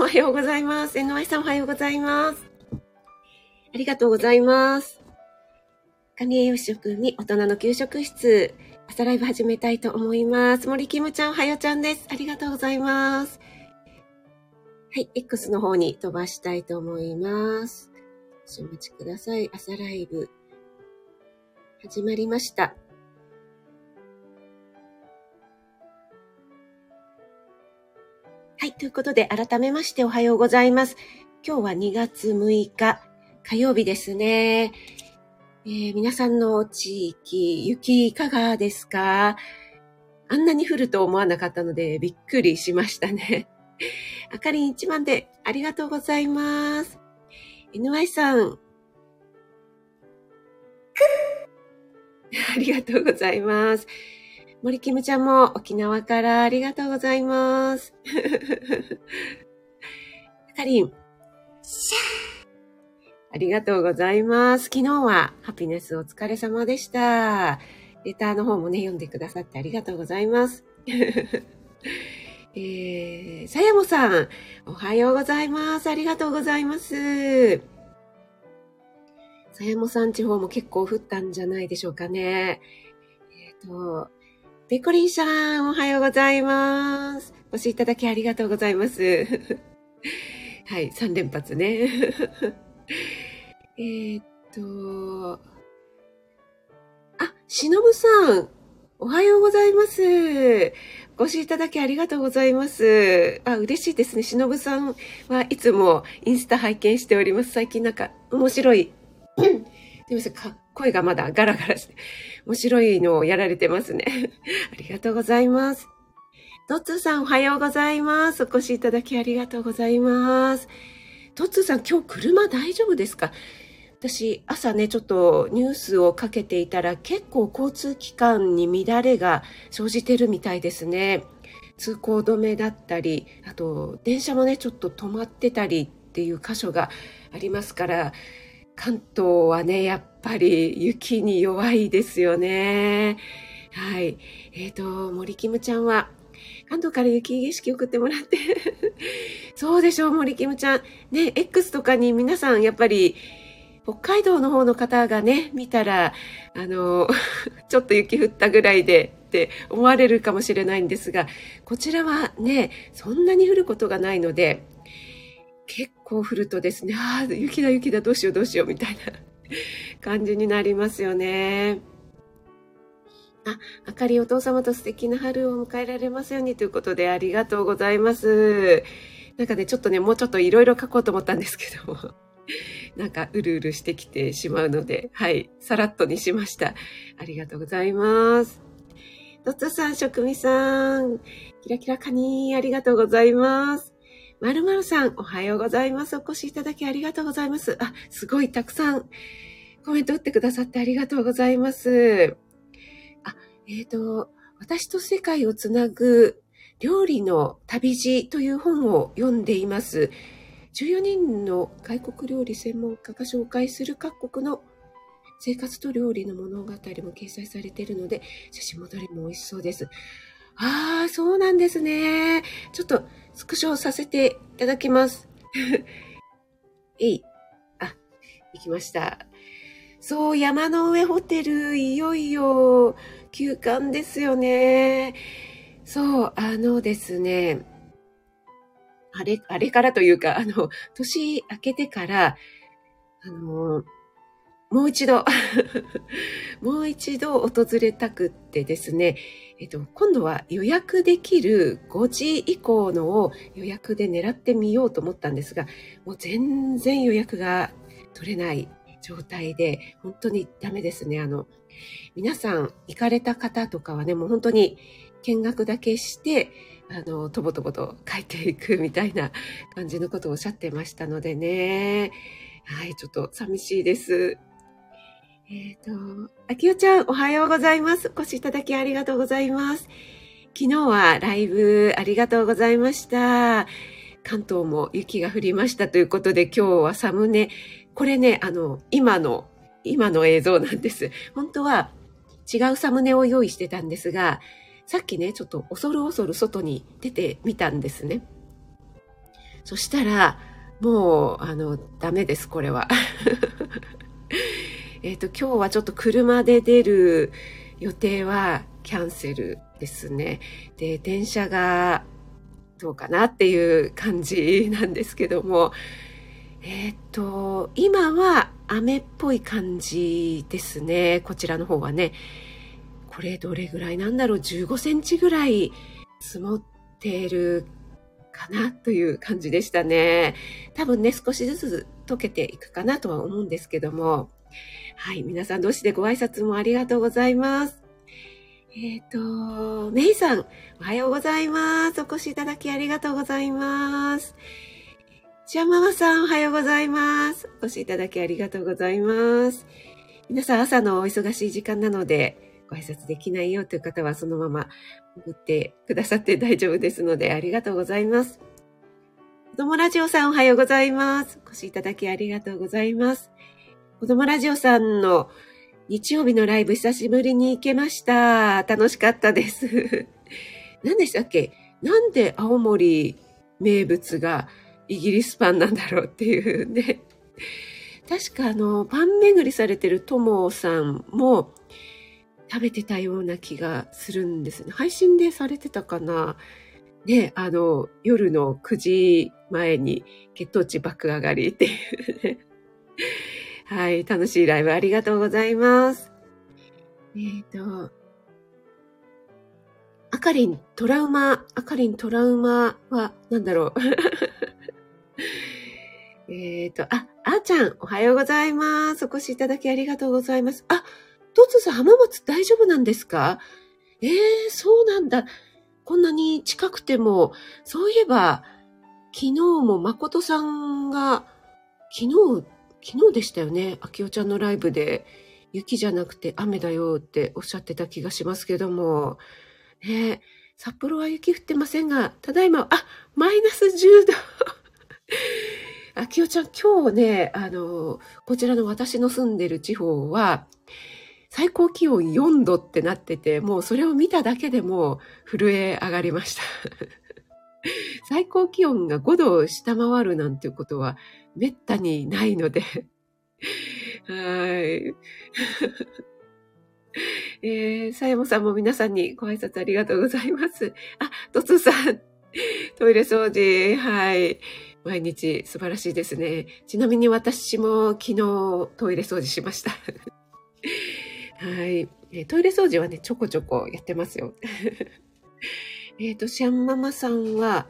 おはようございます。NY さんおはようございます。ありがとうございます。管理栄養士食に大人の給食室、朝ライブ始めたいと思います。森キムちゃん、おはようちゃんです。ありがとうございます。はい、X の方に飛ばしたいと思います。お待ちください。朝ライブ、始まりました。い。ということで、改めましておはようございます。今日は2月6日、火曜日ですね。えー、皆さんの地域、雪いかがですか？あんなに降ると思わなかったので、びっくりしましたね。あかりん1番でありがとうございます。NY さん。ありがとうございます。森キムちゃんも沖縄からありがとうございます。かりん。ありがとうございます。昨日はハピネスお疲れ様でした。レターの方もね、読んでくださってありがとうございます。えー、さやもさん、おはようございます。ありがとうございます。さやもさん地方も結構降ったんじゃないでしょうかね。えっ、ー、と、ペコリンさん、おはようございます。お越しいただきありがとうございます。はい、3連発ね。えっと、あ、しのぶさん、おはようございます。お越しいただきありがとうございます。あ、嬉しいですね。しのぶさんはいつもインスタ拝見しております。最近なんか面白い。すみません。声がまだガラガラして、面白いのをやられてますね。ありがとうございます。トッツーさんおはようございます。お越しいただきありがとうございます。トッツーさん今日車大丈夫ですか？私、朝ね、ちょっとニュースをかけていたら結構交通機関に乱れが生じてるみたいですね。通行止めだったり、あと電車もね、ちょっと止まってたりっていう箇所がありますから、関東はね、やっぱり雪に弱いですよね。はい。えっ、ー、と、森キムちゃんは、関東から雪景色送ってもらって そうでしょう、森キムちゃん。ね、X とかに皆さんやっぱり、北海道の方の方がね、見たら、あの、ちょっと雪降ったぐらいでって思われるかもしれないんですが、こちらはね、そんなに降ることがないので、結構降るとですね、ああ、雪だ雪だ、どうしようどうしようみたいな 感じになりますよね。あ、あかりお父様と素敵な春を迎えられますようにということでありがとうございます。なんかね、ちょっとね、もうちょっといろいろ書こうと思ったんですけども、なんかうるうるしてきてしまうので、はい、さらっとにしました。ありがとうございます。ドッツさん、職味さん、キラキラカニありがとうございます。まるまるさん、おはようございます。お越しいただきありがとうございます。あ、すごいたくさんコメント打ってくださってありがとうございます。あ、えっ、ー、と、私と世界をつなぐ料理の旅路という本を読んでいます。14人の外国料理専門家が紹介する各国の生活と料理の物語も掲載されているので、写真もどれも美味しそうです。ああ、そうなんですね。ちょっとスクショさせていただきます。えい。あ、行きました。そう、山の上ホテル、いよいよ休館ですよね。そう、あのですね、あれ、あれからというか、あの、年明けてから、あの、もう一度 もう一度訪れたくってですね、えっと、今度は予約できる5時以降のを予約で狙ってみようと思ったんですが、もう全然予約が取れない状態で、本当にダメですね。あの、皆さん行かれた方とかはね、もう本当に見学だけして、あの、とぼとぼと書いていくみたいな感じのことをおっしゃってましたのでね。はい、ちょっと寂しいです。えっ、ー、と、あきよちゃん、おはようございます。お越しいただきありがとうございます。昨日はライブありがとうございました。関東も雪が降りましたということで、今日はサムネ。これね、あの、今の、今の映像なんです。本当は違うサムネを用意してたんですが、さっきね、ちょっと恐る恐る外に出てみたんですね。そしたら、もう、あの、ダメです、これは。えっと、今日はちょっと車で出る予定はキャンセルですね。で、電車がどうかなっていう感じなんですけども、えっ、と、今は雨っぽい感じですね。こちらの方はね。これどれぐらいなんだろう ?15 センチぐらい積もっているかなという感じでしたね。多分ね、少しずつ溶けていくかなとは思うんですけども。はい、皆さん同士でご挨拶もありがとうございます。えっ、ー、と、メイさん、おはようございます。お越しいただきありがとうございます。シャママさん、おはようございます。お越しいただきありがとうございます。皆さん、朝のお忙しい時間なので、ご挨拶できないよという方は、そのまま送ってくださって大丈夫ですので、ありがとうございます。子供ラジオさん、おはようございます。お越しいただきありがとうございます。子供ラジオさんの日曜日のライブ久しぶりに行けました。楽しかったです。何でしたっけ？なんで青森名物がイギリスパンなんだろうっていうね。確かあの、パン巡りされてるともさんも食べてたような気がするんですね。配信でされてたかな？ね、あの、夜の9時前に血糖値爆上がりっていうね。はい、楽しいライブありがとうございます。えっ、ー、と、あかりんトラウマ、あかりんトラウマは、なんだろう？えっと、あ、あーちゃん、おはようございます。お越しいただきありがとうございます。あ、とつさん、浜松大丈夫なんですか？ええー、そうなんだ。こんなに近くても、そういえば、昨日も誠さんが、昨日昨日でしたよね。あきおちゃんのライブで、雪じゃなくて雨だよっておっしゃってた気がしますけども、ね、札幌は雪降ってませんが、ただいま、あ、マイナス10度。あきおちゃん、今日ね、あの、こちらの私の住んでる地方は、最高気温4度ってなってて、もうそれを見ただけでも震え上がりました。最高気温が5度を下回るなんていうことはめったにないので はい。えー、さやもさんも皆さんにご挨拶ありがとうございます。あ、とつさん、トイレ掃除、はい。毎日素晴らしいですね。ちなみに私も昨日トイレ掃除しました。はい。トイレ掃除はね、ちょこちょこやってますよ。えっと、シャンママさんは、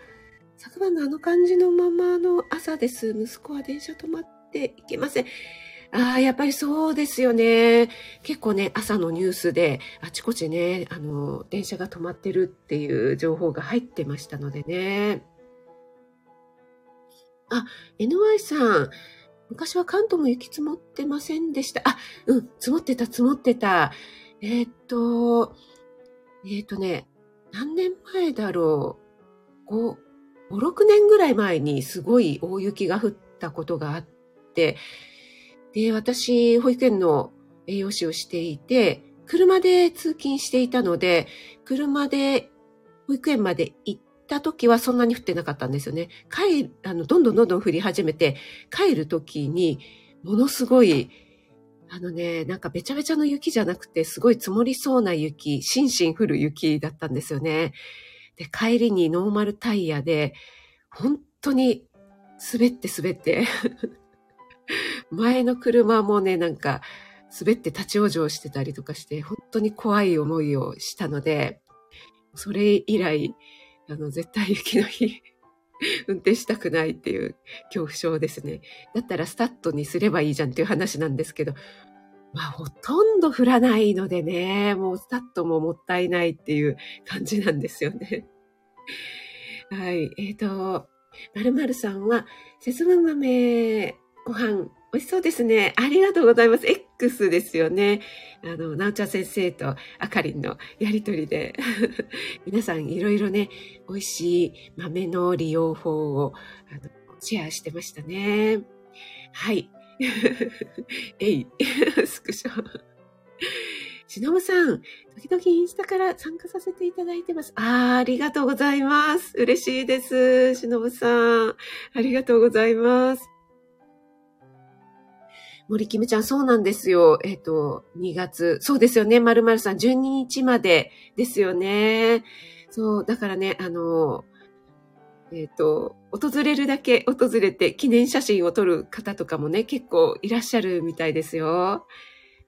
昨晩のあの感じのままの朝です。息子は電車止まっていけません。ああ、やっぱりそうですよね。結構ね、朝のニュースで、あちこちね、あの、電車が止まってるっていう情報が入ってましたのでね。あ、NY さん、昔は関東も雪積もってませんでした。あ、うん、積もってた、積もってた。えー、っと、えー、っとね、何年前だろう。5、5、6年ぐらい前にすごい大雪が降ったことがあって、で、私、保育園の栄養士をしていて、車で通勤していたので、車で保育園まで行った時はそんなに降ってなかったんですよね。帰、あの、どんどんどんどん降り始めて、帰る時に、ものすごい、あのね、なんかべちゃべちゃの雪じゃなくて、すごい積もりそうな雪、しんしん降る雪だったんですよね。で、帰りにノーマルタイヤで、本当に滑って滑って 前の車もね、なんか滑って立ち往生してたりとかして、本当に怖い思いをしたので、それ以来、あの、絶対雪の日 運転したくないっていう恐怖症ですね。だったらスタッドにすればいいじゃんっていう話なんですけど、まあ、ほとんど降らないのでね、もうスタッドももったいないっていう感じなんですよね。はい。えっ、ー、と、まるまるさんは、節分豆ご飯、美味しそうですね。ありがとうございます。X ですよね。あの、なおちゃん先生とあかりんのやりとりで、皆さんいろいろね、美味しい豆の利用法をあのシェアしてましたね。はい。えい、スクショ。しのぶさん、時々インスタから参加させていただいてます。ああ、ありがとうございます。嬉しいです。しのぶさん。ありがとうございます。森キムちゃん、そうなんですよ。えっ、ー、と、2月。そうですよね。まるまるさん、12日までですよね。そう、だからね、あの、えっ、ー、と、訪れるだけ訪れて記念写真を撮る方とかもね、結構いらっしゃるみたいですよ。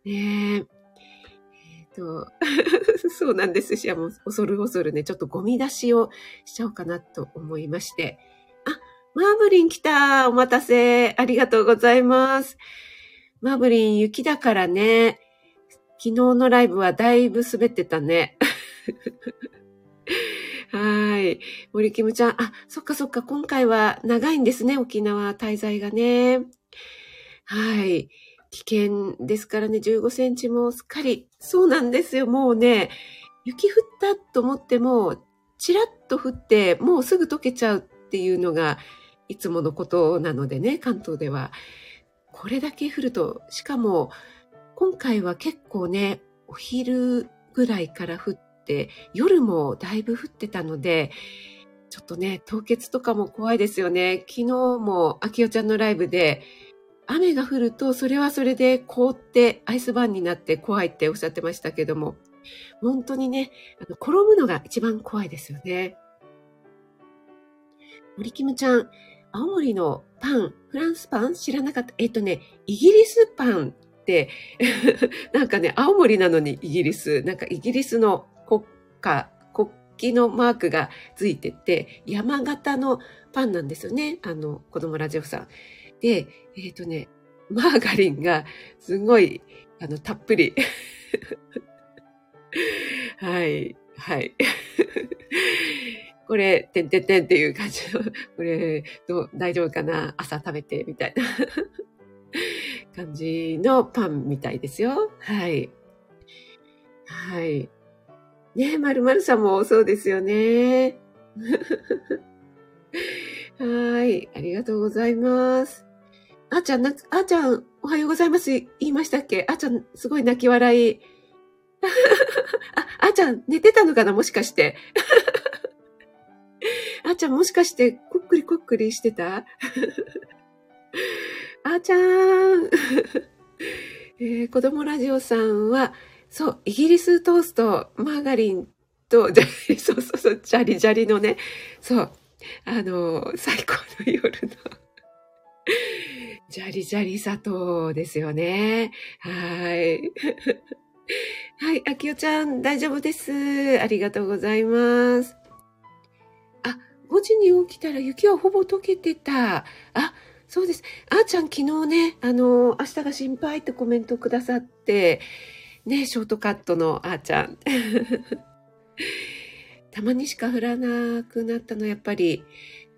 ねえ。えっ、と、そうなんですし、もう恐る恐るね、ちょっとゴミ出しをしちゃおうかなと思いまして。あ、マーブリン来たお待たせありがとうございます。マーブリン雪だからね。昨日のライブはだいぶ滑ってたね。はい。森キムちゃん、あ、そっかそっか、今回は長いんですね、沖縄滞在がね。はい。危険ですからね、15センチもすっかり。そうなんですよ、もうね、雪降ったと思っても、ちらっと降って、もうすぐ溶けちゃうっていうのが、いつものことなのでね、関東では。これだけ降ると、しかも、今回は結構ね、お昼ぐらいから降って、夜もだいぶ降ってたので、ちょっとね、凍結とかも怖いですよね。昨日も、あきおちゃんのライブで、雨が降ると、それはそれで凍ってアイスバーンになって怖いっておっしゃってましたけども、本当にね、あの転ぶのが一番怖いですよね。森キムちゃん、青森のパン、フランスパン？知らなかった？えっとね、イギリスパンって、なんかね、青森なのにイギリス、なんかイギリスの国家、国旗のマークがついてて、山形のパンなんですよね。あの、子供ラジオさん。で、えっ、とね、マーガリンがすごい、あの、たっぷり。はい、はい。これ、てんてんてんっていう感じの、これ、どう、大丈夫かな？朝食べて、みたいな感じのパンみたいですよ。はい。はい。ねえ、まるまるさんもそうですよね。はい。ありがとうございます。あーちゃん、あーちゃん、おはようございます。言いましたっけ？あーちゃん、すごい泣き笑い。あ、あーちゃん、寝てたのかな？もしかして。あーちゃんもしかしてこっくりこっくりしてた？あーちゃーん、えー、子供ラジオさんは、そう、イギリストースト、マーガリンと、そうそうそう、ジャリジャリのね、そう、あの、最高の夜のジャリジャリ砂糖ですよね。はい。はい、あきおちゃん、大丈夫です。ありがとうございます。あ5時に起きたら雪はほぼ溶けてた。あ、そうです。あーちゃん昨日ね、あの、明日が心配ってコメントくださって、ね、ショートカットのあーちゃん。たまにしか降らなくなったのはやっぱり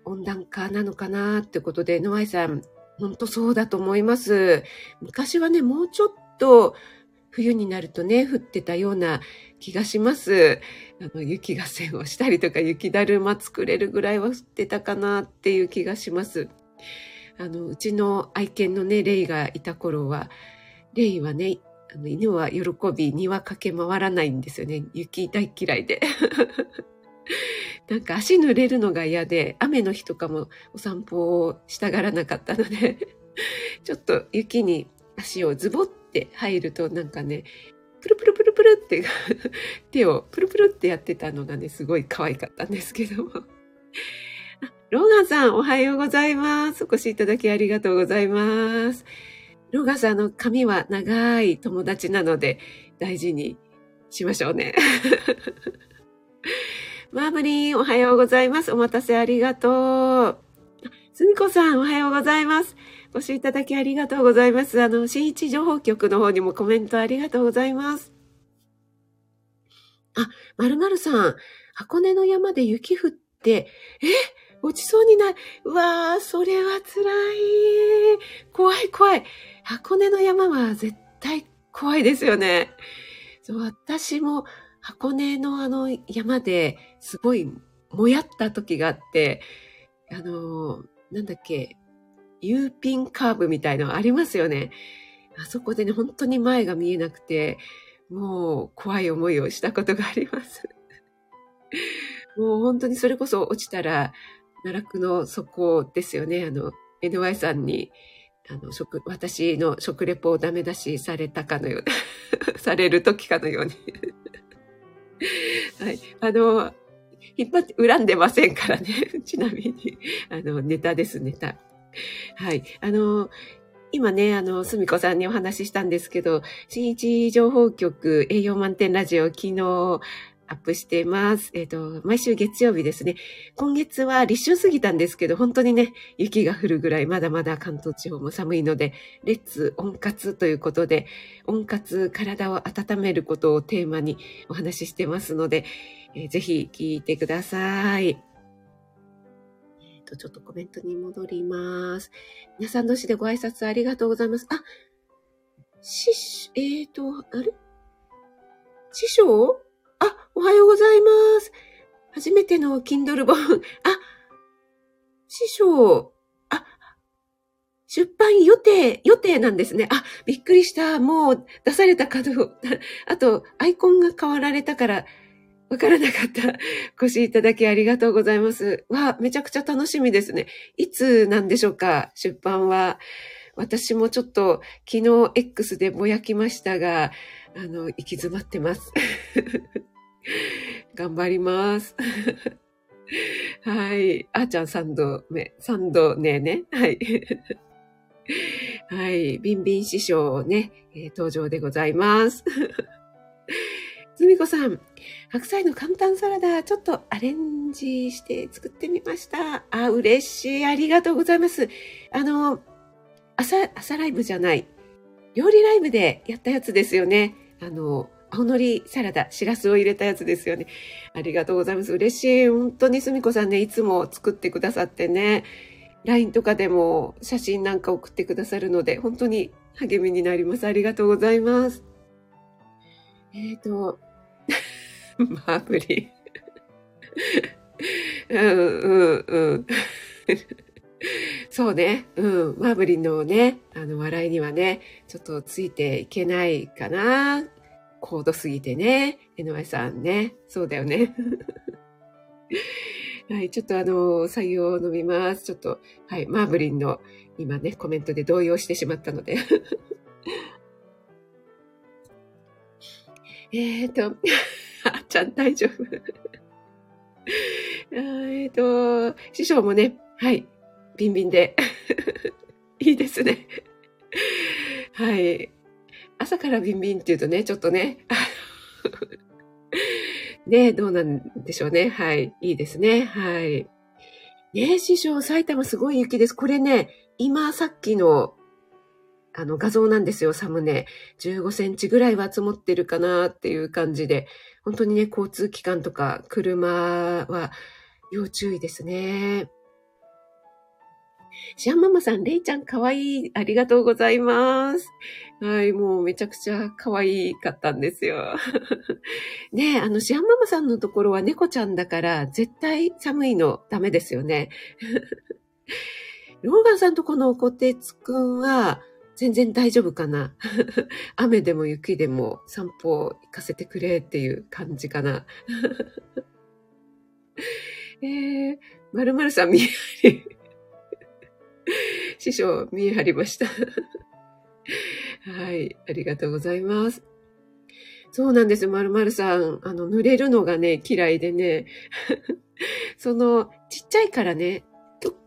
温暖化なのかなってことで、ノアイさん、本当そうだと思います。昔はね、もうちょっと冬になるとね、降ってたような気がします。あの、雪合戦をしたりとか、雪だるま作れるぐらいは降ってたかなっていう気がします。あの、うちの愛犬のね、レイがいた頃は、レイはね、あの犬は喜び、庭駆け回らないんですよね。雪大嫌いで。なんか足濡れるのが嫌で、雨の日とかもお散歩をしたがらなかったので、ちょっと雪に足をズボって入るとなんかね、プルプルプルプルって 手をプルプルってやってたのがね、すごい可愛かったんですけども。ローガンさん、おはようございます。お越しいただきありがとうございます。ロガさんあの髪は長い友達なので大事にしましょうね。マーブリン、おはようございます。お待たせありがとう。すみこさん、おはようございます。お越しいただきありがとうございます。あの、新一情報局の方にもコメントありがとうございます。あ、まるまるさん、箱根の山で雪降って、え？落ちそうになる。うわー、それは辛い。怖い怖い。箱根の山は絶対怖いですよね。そう私も箱根のあの山ですごいもやった時があって、あの、なんだっけ、U ピンカーブみたいのありますよね。あそこでね、本当に前が見えなくて、もう怖い思いをしたことがあります。もう本当にそれこそ落ちたら、奈落の底ですよね。あの、NY さんに、あの、食、私の食レポをダメ出しされたかのような、される時かのようにはい。あの、引っ張って、恨んでませんからね。ちなみに。あの、ネタです、ネタ。はい。あの、今ね、あの、すみこさんにお話ししたんですけど、新一情報局栄養満点ラジオ昨日アップしています。えっ、ー、と、毎週月曜日ですね。今月は立春過ぎたんですけど、本当にね、雪が降るぐらいまだまだ関東地方も寒いので、レッツ温活ということで、温活、体を温めることをテーマにお話ししてますので、えー、ぜひ聞いてください。えっと、ちょっとコメントに戻ります。皆さん同士でご挨拶ありがとうございます。あ、し、えーと、あれ？師匠？あ、おはようございます。初めての Kindle 本。あ、師匠、あ、出版予定、予定なんですね。あ、びっくりした。もう出されたかどうあと、アイコンが変わられたから、わからなかった。ご視いただきありがとうございます。わ、めちゃくちゃ楽しみですね。いつなんでしょうか出版は。私もちょっと昨日 X でぼやきましたが、あの、行き詰まってます。頑張ります。はい。あーちゃん3度目、3度ねね。はい。はい。ビンビン師匠ね、えー、登場でございます。すみこさん、白菜の簡単サラダ、ちょっとアレンジして作ってみました。あ、嬉しい。ありがとうございます。あの、朝、朝ライブじゃない。料理ライブでやったやつですよね。あの、青のりサラダ、しらすを入れたやつですよね。ありがとうございます。嬉しい。本当にすみこさんね、いつも作ってくださってね。LINE とかでも写真なんか送ってくださるので、本当に励みになります。ありがとうございます。えっ、ー、と、マーブリン。うん、うん、うん。そうね。うん。マーブリンのね、あの、笑いにはね、ちょっとついていけないかな。高度すぎてね。NY さんね。そうだよね。はい。ちょっとあの、採用を飲みます。ちょっと、はい。マーブリンの今ね、コメントで動揺してしまったので。えっ、と、あちゃん大丈夫。えっと、師匠もね、はい、ビンビンで。いいですね。はい。朝からビンビンって言うとね、ちょっとね、ねどうなんでしょうね。はい。いいですね。はい。ね師匠、埼玉すごい雪です。これね、今さっきのあの画像なんですよ、サムネ。15センチぐらいは積もってるかなっていう感じで、本当にね、交通機関とか車は要注意ですね。シアンママさん、レイちゃんかわいい。ありがとうございます。はい、もうめちゃくちゃ可愛かったんですよ。ね、あの、シアンママさんのところは猫ちゃんだから、絶対寒いのダメですよね。ローガンさんとこのコテツくんは、全然大丈夫かな 雨でも雪でも散歩行かせてくれっていう感じかなえー、まるまるさん見え張り 師匠見え張りました はい、ありがとうございます。そうなんですよ、まるまるさん。あの、濡れるのがね、嫌いでね。その、ちっちゃいからね、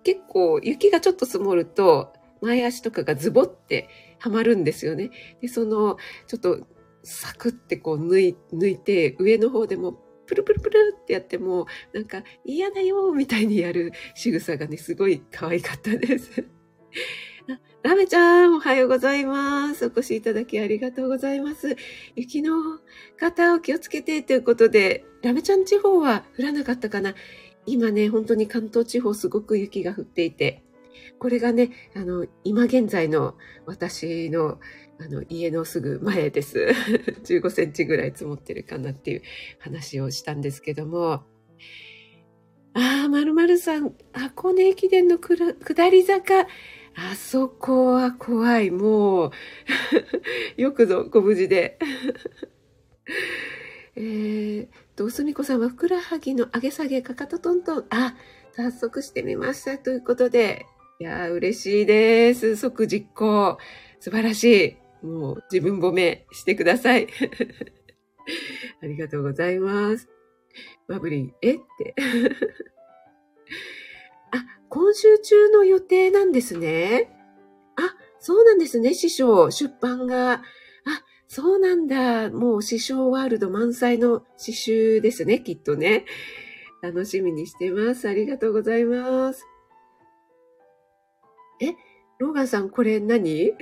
結構雪がちょっと積もると、前足とかがズボってはまるんですよね。で、その、ちょっとサクってこう抜い抜いて、上の方でもプルプルプルってやっても、なんか嫌だよみたいにやる仕草がね、すごい可愛かったです。ラメちゃん、おはようございます。お越しいただきありがとうございます。雪の方を気をつけてということで、ラメちゃん地方は降らなかったかな今ね、本当に関東地方すごく雪が降っていて、これがね、あの、今現在の私のあの家のすぐ前です。15センチぐらい積もってるかなっていう話をしたんですけども、ああ、まるまるさん、箱根駅伝の下り坂、あそこは怖い。もう、よくぞご無事で。えー、と、すみこさんはふくらはぎの上げ下げ、かかとトントン。あ、早速してみました。ということで、いやー、嬉しいです。即実行。素晴らしい。もう自分褒めしてください。ありがとうございます。バブリン、え？って。あ、今週中の予定なんですね。あ、そうなんですね、師匠。出版が。あ、そうなんだ。もう師匠ワールド満載の刺繍ですね、きっとね。楽しみにしてます。ありがとうございます。え、ローガンさん、これ何？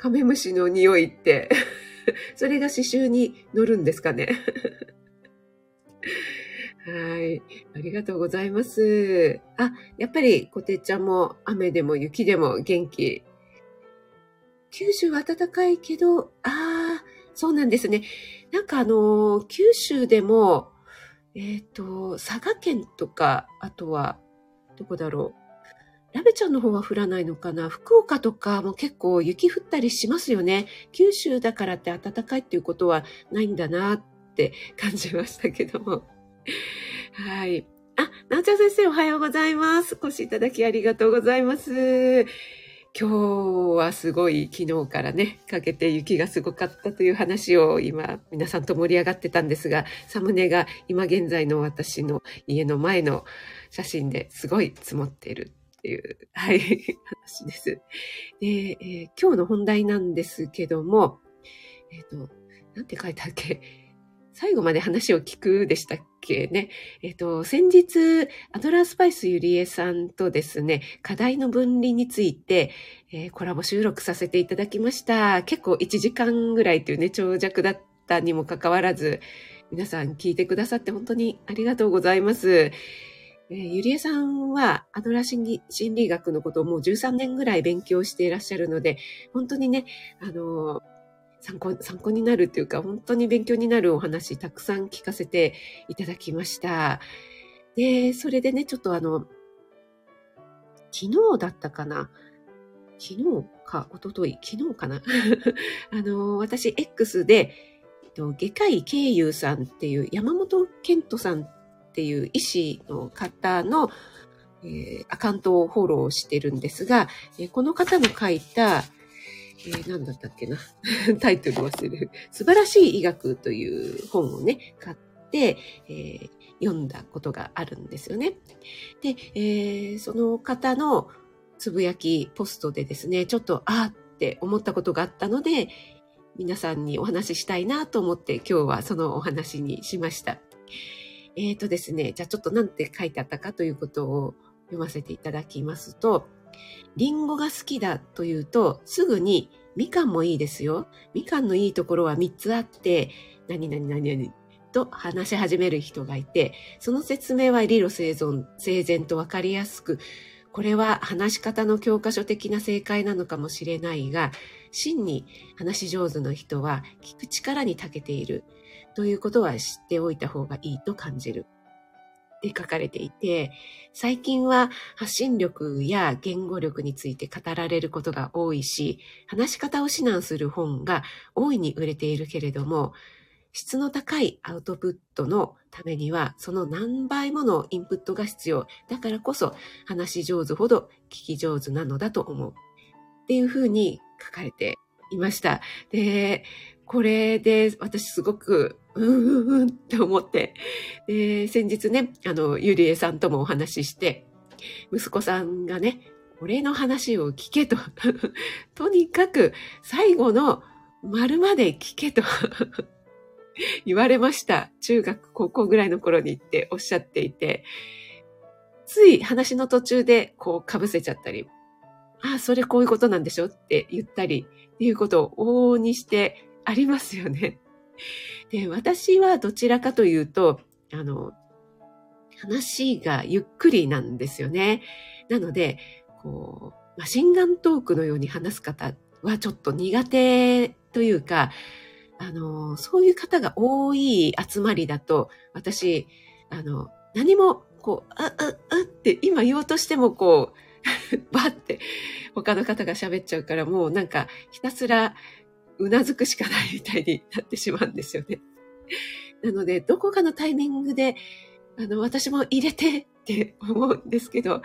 カメムシの匂いって それが刺繍に乗るんですかね はい。ありがとうございます。あ、やっぱり、こてちゃんも雨でも雪でも元気。九州は暖かいけど、ああ、そうなんですね。なんかあの、九州でも、えっ、ー、と、佐賀県とか、あとは、どこだろう。ラベちゃんの方は降らないのかな？福岡とかも結構雪降ったりしますよね。九州だからって暖かいっていうことはないんだなって感じましたけども。はい。あ、なおちゃん先生おはようございます。お越しいただきありがとうございます。今日はすごい昨日からね、かけて雪がすごかったという話を今皆さんと盛り上がってたんですが、サムネが今現在の私の家の前の写真ですごい積もっているっていう、はい、話です。で、えー、今日の本題なんですけども、えっ、ー、と、なんて書いたっけ？最後まで話を聞くでしたっけね？えっ、と、先日、アドラースパイスゆりえさんとですね、課題の分離について、えー、コラボ収録させていただきました。結構1時間ぐらいというね、長尺だったにもかかわらず、皆さん聞いてくださって本当にありがとうございます。えー、ゆりえさんはアドラ心理心理学のことをもう13年ぐらい勉強していらっしゃるので、本当にね、あの参考、参考になるっていうか、本当に勉強になるお話たくさん聞かせていただきました。で、それでね、ちょっとあの、昨日だったかな？昨日か、おととい、昨日かな？あの、私、X で、外科医慶友さんっていう山本健人さんっていう医師の方の、えー、アカウントをフォローしてるんですが、えー、この方の書いた、えー、何だったっけな？タイトル忘れる。素晴らしい医学という本をね、買って、えー、読んだことがあるんですよね。で、えー、その方のつぶやきポストでですね、ちょっと、あって思ったことがあったので、皆さんにお話ししたいなと思って今日はそのお話にしました。えっ、ー、とですね、じゃあちょっと何て書いてあったかということを読ませていただきますと、リンゴが好きだというと、すぐにみかんもいいですよ。みかんのいいところは3つあって、何々何々と話し始める人がいて、その説明は理路整然整然とわかりやすく、これは話し方の教科書的な正解なのかもしれないが、真に話し上手の人は聞く力に長けているということは知っておいた方がいいと感じる。って書かれていて、最近は発信力や言語力について語られることが多いし、話し方を指南する本が大いに売れているけれども、質の高いアウトプットのためには、その何倍ものインプットが必要。だからこそ、話し上手ほど聞き上手なのだと思う。っていうふうに書かれていました。で、これで私すごく、うんうんうんって思って、で、先日ね、あの、ゆりえさんともお話しして、息子さんがね、俺の話を聞けと。とにかく最後の丸まで聞けと 言われました。中学、高校ぐらいの頃にっておっしゃっていて、つい話の途中でこう被せちゃったり、ああ、それこういうことなんでしょって言ったり、っていうことを往々にしてありますよね。で、私はどちらかというと、あの、話がゆっくりなんですよね。なので、こう、マシンガントークのように話す方はちょっと苦手というか、あの、そういう方が多い集まりだと、私、あの、何も、こう、あ、あ、あって今言おうとしてもこう、バって他の方が喋っちゃうからもうなんかひたすらうなずくしかないみたいになってしまうんですよね。なので、どこかのタイミングで、あの、私も入れてって思うんですけど、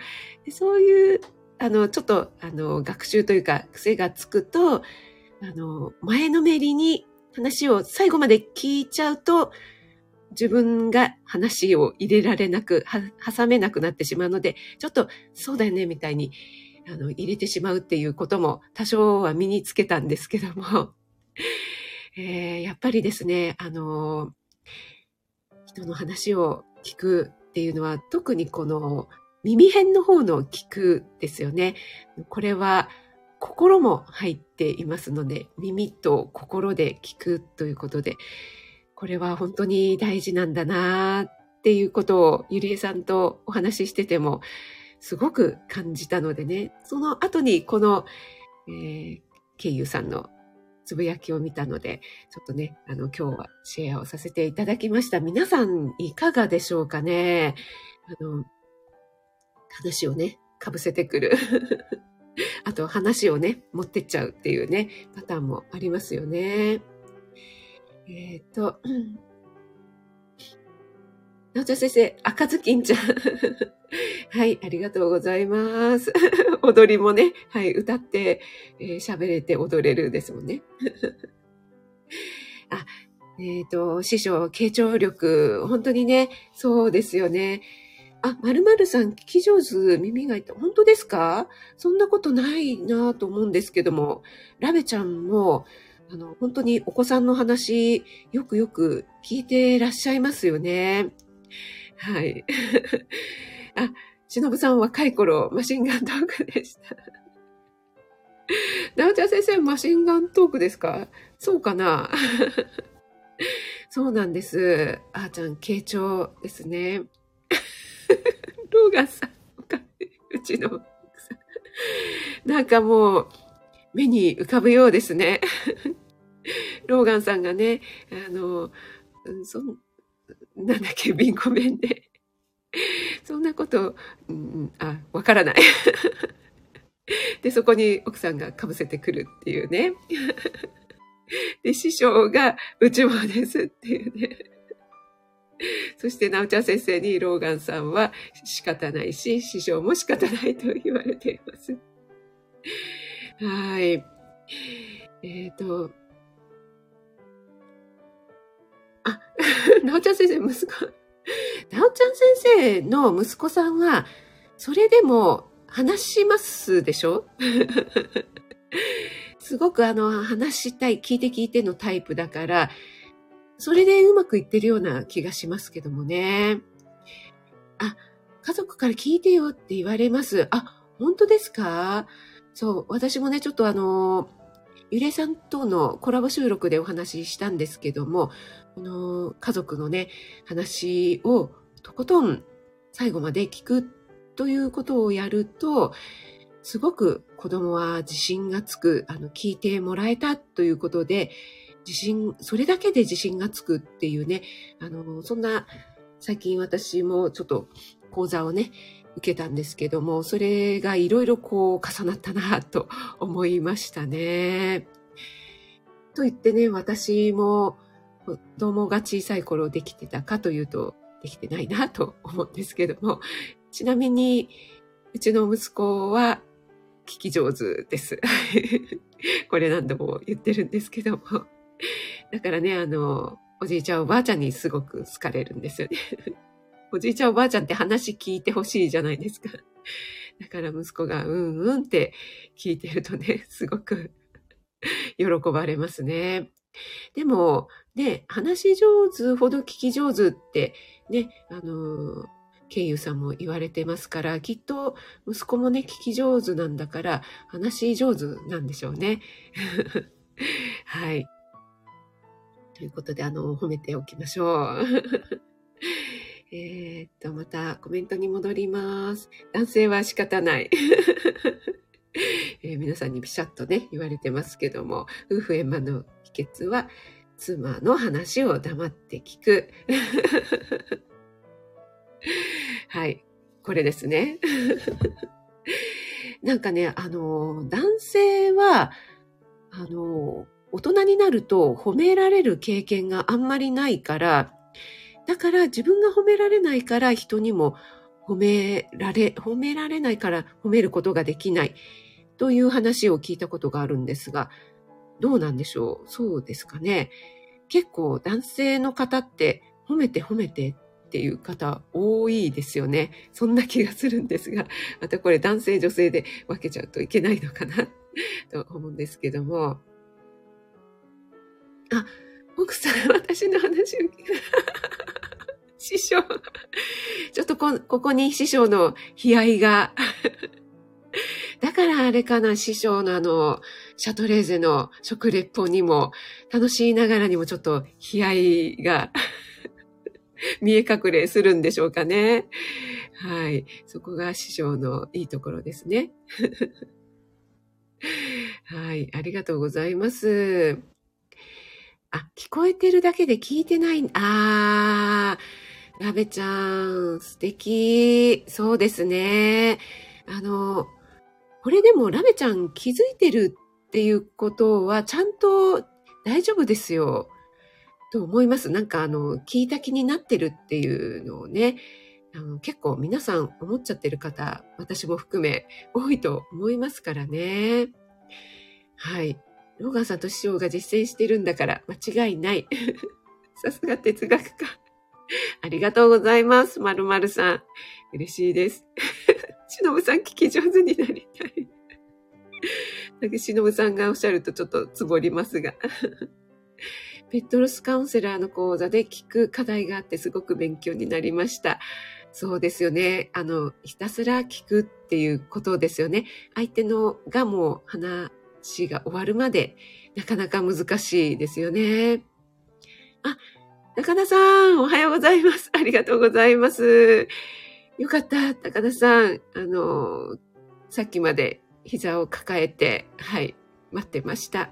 そういう、あの、ちょっと、あの、学習というか、癖がつくと、あの、前のめりに話を最後まで聞いちゃうと、自分が話を入れられなく、は挟めなくなってしまうので、ちょっとそうだよね、みたいに、あの、入れてしまうっていうことも多少は身につけたんですけども、えー、やっぱりですね、あの、人の話を聞くっていうのは、特にこの耳辺の方の聞くですよね。これは心も入っていますので、耳と心で聞くということで、これは本当に大事なんだなっていうことをゆりえさんとお話ししててもすごく感じたのでね、その後にこの、えー、ケイユさんのつぶやきを見たので、ちょっとね、あの、今日はシェアをさせていただきました。皆さん、いかがでしょうかね？あの、話をね、かぶせてくる。あと、話をね、持ってっちゃうっていうね、パターンもありますよね。えっ、ー、と、なおちゃん先生、赤ずきんちゃん。はい、ありがとうございます。踊りもね、はい、歌って、えー、喋れて踊れるですもんね。あ、えっ、ー、と、師匠、傾聴力、本当にね、そうですよね。あ、まるまるさん、聞き上手、耳が痛い。本当ですか？そんなことないなと思うんですけども、ラベちゃんも、あの、本当にお子さんの話、よくよく聞いてらっしゃいますよね。はい。あ、しのぶさん若い頃、マシンガントークでした。なおちゃん先生、マシンガントークですか？そうかな？そうなんです。あーちゃん、傾聴ですね。ローガンさん、うちのなんかもう、目に浮かぶようですね。ローガンさんがね、あの、そなんだっけ、ビンコ弁で。そんなこと、うん、あ、わからない。で、そこに奥さんが被せてくるっていうね。で、師匠が、うちもですっていうね。そして、なおちゃん先生にローガンさんは仕方ないし、師匠も仕方ないと言われています。はい。えっ、ー、と、あ、なおちゃん先生、息子、なおちゃん先生の息子さんは、それでも話しますでしょ？すごくあの、話したい、聞いて聞いてのタイプだから、それでうまくいってるような気がしますけどもね。あ、家族から聞いてよって言われます。あ、本当ですか？そう、私もね、ちょっとあの、ゆれさんとのコラボ収録でお話ししたんですけども、この家族のね、話をとことん最後まで聞くということをやると、すごく子供は自信がつく、あの、聞いてもらえたということで、自信、それだけで自信がつくっていうね、あの、そんな、最近私もちょっと講座をね、受けたんですけども、それがいろいろこう重なったなと思いましたね。と言ってね、私も子供が小さい頃できてたかというと、できてないなと思うんですけども、ちなみに、うちの息子は聞き上手です。これ何度も言ってるんですけども。だからね、あの、おじいちゃんおばあちゃんにすごく好かれるんですよね。おじいちゃんおばあちゃんって話聞いてほしいじゃないですか。だから息子がうんうんって聞いてるとね、すごく 喜ばれますね。でも、ね、話し上手ほど聞き上手ってね、あの、ケイユさんも言われてますから、きっと息子もね、聞き上手なんだから、話し上手なんでしょうね。はい。ということで、あの、褒めておきましょう。えー、っと、またコメントに戻ります。男性は仕方ない。えー、皆さんにビシャッとね、言われてますけども、夫婦円満の秘訣は、妻の話を黙って聞く。はい。これですね。なんかね、あの、男性は、あの、大人になると褒められる経験があんまりないから、だから自分が褒められないから人にも褒められ、褒められないから褒めることができないという話を聞いたことがあるんですが、どうなんでしょう？そうですかね。結構男性の方って褒めて褒めてっていう方多いですよね。そんな気がするんですが、またこれ男性女性で分けちゃうといけないのかな と思うんですけども。あ、奥さん、私の話を聞く。師匠。ちょっとこ、ここに師匠の悲哀が。だからあれかな、師匠のあの、シャトレーゼの食レポにも、楽しいながらにもちょっと悲哀が 見え隠れするんでしょうかね。はい。そこが師匠のいいところですね。はい。ありがとうございます。あ、聞こえてるだけで聞いてない。あー、ラベちゃん、素敵。そうですね。あの、これでもラベちゃん気づいてるっていうことはちゃんと大丈夫ですよ。と思います。なんかあの、聞いた気になってるっていうのをね、あの結構皆さん思っちゃってる方、私も含め多いと思いますからね。はい。ローガンさんと師匠が実践してるんだから間違いない。さすが哲学家。ありがとうございます。まるまるさん。嬉しいです。しのぶさん聞き上手になりたい。なんかしのぶさんがおっしゃるとちょっとつぼりますが。ペットロスカウンセラーの講座で聞く課題があってすごく勉強になりました。そうですよね。あの、ひたすら聞くっていうことですよね。相手のがもう話が終わるまでなかなか難しいですよね。あ、高田さん、おはようございます。ありがとうございます。よかった、高田さん。あの、さっきまで膝を抱えて、はい、待ってました。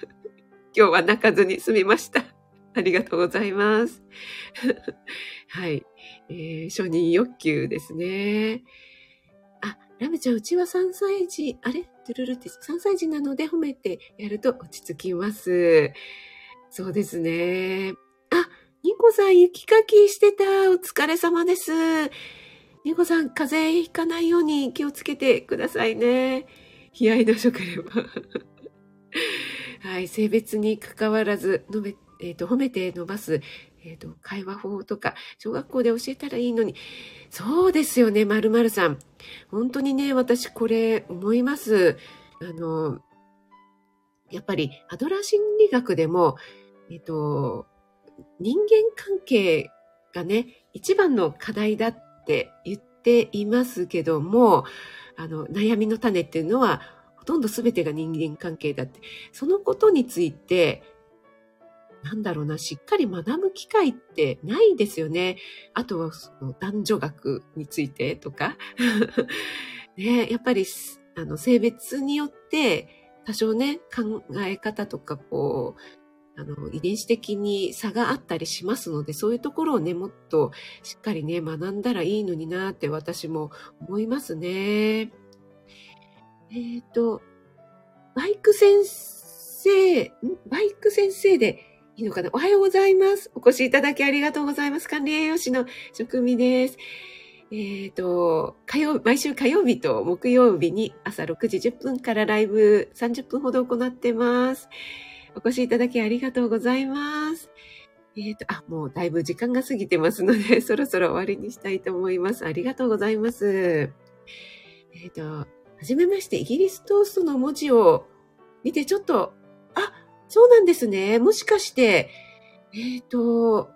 今日は泣かずに済みました。ありがとうございます。はい。えー、承認欲求ですね。あ、ラメちゃん、うちは3歳児、あれ？トゥルルって3歳児なので褒めてやると落ち着きます。そうですね。ニコさん、雪かきしてた。お疲れ様です。ニコさん、風邪ひかないように気をつけてくださいね。悲哀の食レポ。はい、性別に関わらず、述べ、えっ、ー、と、褒めて伸ばす、えっ、ー、と、会話法とか、小学校で教えたらいいのに、そうですよね、まるまるさん。本当にね、私これ思います。あの、やっぱり、アドラー心理学でも、えっ、ー、と、人間関係がね、一番の課題だって言っていますけども、あの、悩みの種っていうのは、ほとんど全てが人間関係だって、そのことについて、なんだろうな、しっかり学ぶ機会ってないですよね。あとはその男女学についてとか。ね、やっぱりあの性別によって多少ね、考え方とかこう、あの、遺伝子的に差があったりしますので、そういうところをね、もっとしっかりね、学んだらいいのになって私も思いますね。えっ、ー、と、バイク先生、バイク先生でいいのかな？おはようございます。お越しいただきありがとうございます。管理栄養士の職味です。えっ、ー、と、火曜、毎週火曜日と木曜日に朝6時10分からライブ30分ほど行ってます。お越しいただきありがとうございます。えっ、ー、と、あ、もうだいぶ時間が過ぎてますので、そろそろ終わりにしたいと思います。ありがとうございます。えっ、ー、と、はじめまして、イギリストーストの文字を見てちょっと、あ、そうなんですね。もしかして、えっ、ー、と、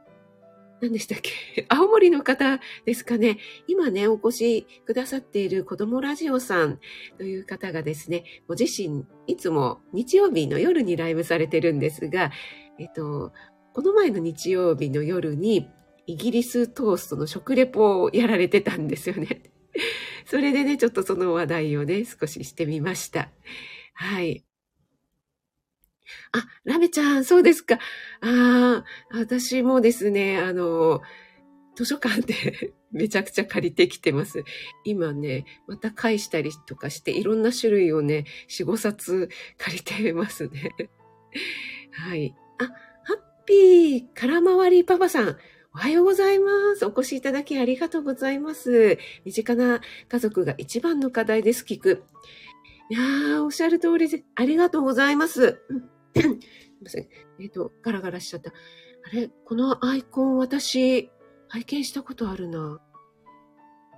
何でしたっけ？青森の方ですかね。今ね、お越しくださっている子供ラジオさんという方がですね、ご自身、いつも日曜日の夜にライブされてるんですが、えっと、この前の日曜日の夜に、イギリストーストの食レポをやられてたんですよね。それでね、ちょっとその話題をね、少ししてみました。はい。あ、ラメちゃん、そうですか。ああ、私もですね、あの、図書館で めちゃくちゃ借りてきてます。今ね、また返したりとかして、いろんな種類をね、4、5冊借りてますね。はい。あ、ハッピー空回りパパさん。おはようございます。お越しいただきありがとうございます。身近な家族が一番の課題です、聞く。いやー、おっしゃる通りで、ありがとうございます。すいません。えっ、ー、と、ガラガラしちゃった。あれ？このアイコン私、拝見したことあるな。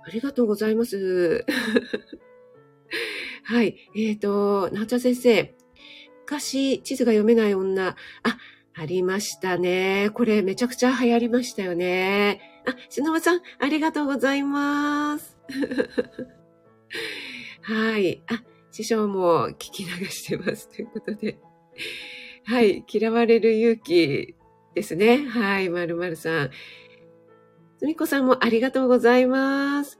ありがとうございます。はい。えっ、ー、と、なおちゃん先生。昔、地図が読めない女。あ、ありましたね。これめちゃくちゃ流行りましたよね。あ、しのぶさん、ありがとうございます。はい。あ、師匠も聞き流してます。ということで。はい。嫌われる勇気ですね。はい。まるまるさん。すみこさんもありがとうございます。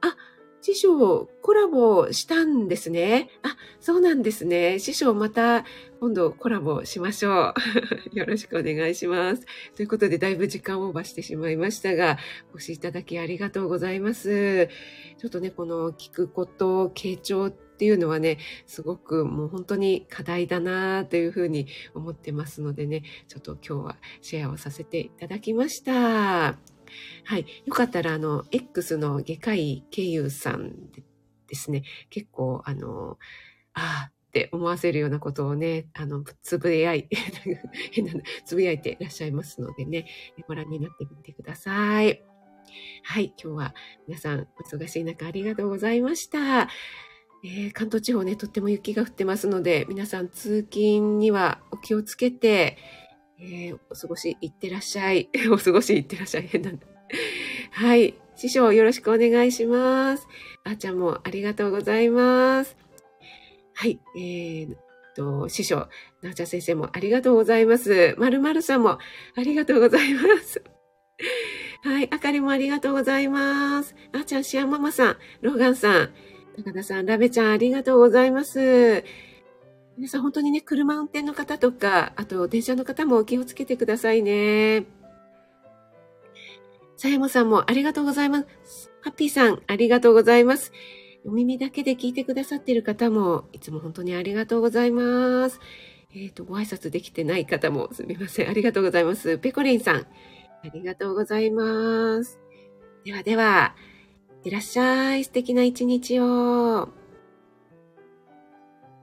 あ、師匠、コラボしたんですね。あ、そうなんですね。師匠、また今度コラボしましょう。よろしくお願いします。ということで、だいぶ時間オーバーしてしまいましたが、お越しいただきありがとうございます。ちょっとね、この聞くこと、傾聴っていうのはね、すごくもう本当に課題だなというふうに思ってますのでね、ちょっと今日はシェアをさせていただきました。はい。よかったら、あの、X の外科医経由さんですね、結構、あの、ああって思わせるようなことをね、あの、つぶやい、変な、つぶやいていらっしゃいますのでね、ご覧になってみてください。はい。今日は皆さんお忙しい中ありがとうございました。えー、関東地方ね、とっても雪が降ってますので、皆さん通勤にはお気をつけて、えー、お過ごしいってらっしゃい。お過ごしいってらっしゃい。変なんだ。はい。師匠よろしくお願いします。あーちゃんもありがとうございます。はい。えー、と、師匠、なおちゃん先生もありがとうございます。まるまるさんもありがとうございます。はい。あかりもありがとうございます。あーちゃん、シアママさん、ローガンさん、高田さん、ラベちゃんありがとうございます。皆さん本当にね、車運転の方とか、あと電車の方も気をつけてくださいね。さやもさんもありがとうございます。ハッピーさん、ありがとうございます。お耳だけで聞いてくださっている方も、いつも本当にありがとうございます。えっ、ー、と、ご挨拶できてない方もすみません。ありがとうございます。ペコリンさん、ありがとうございます。ではでは、いってらっしゃい。素敵な一日を。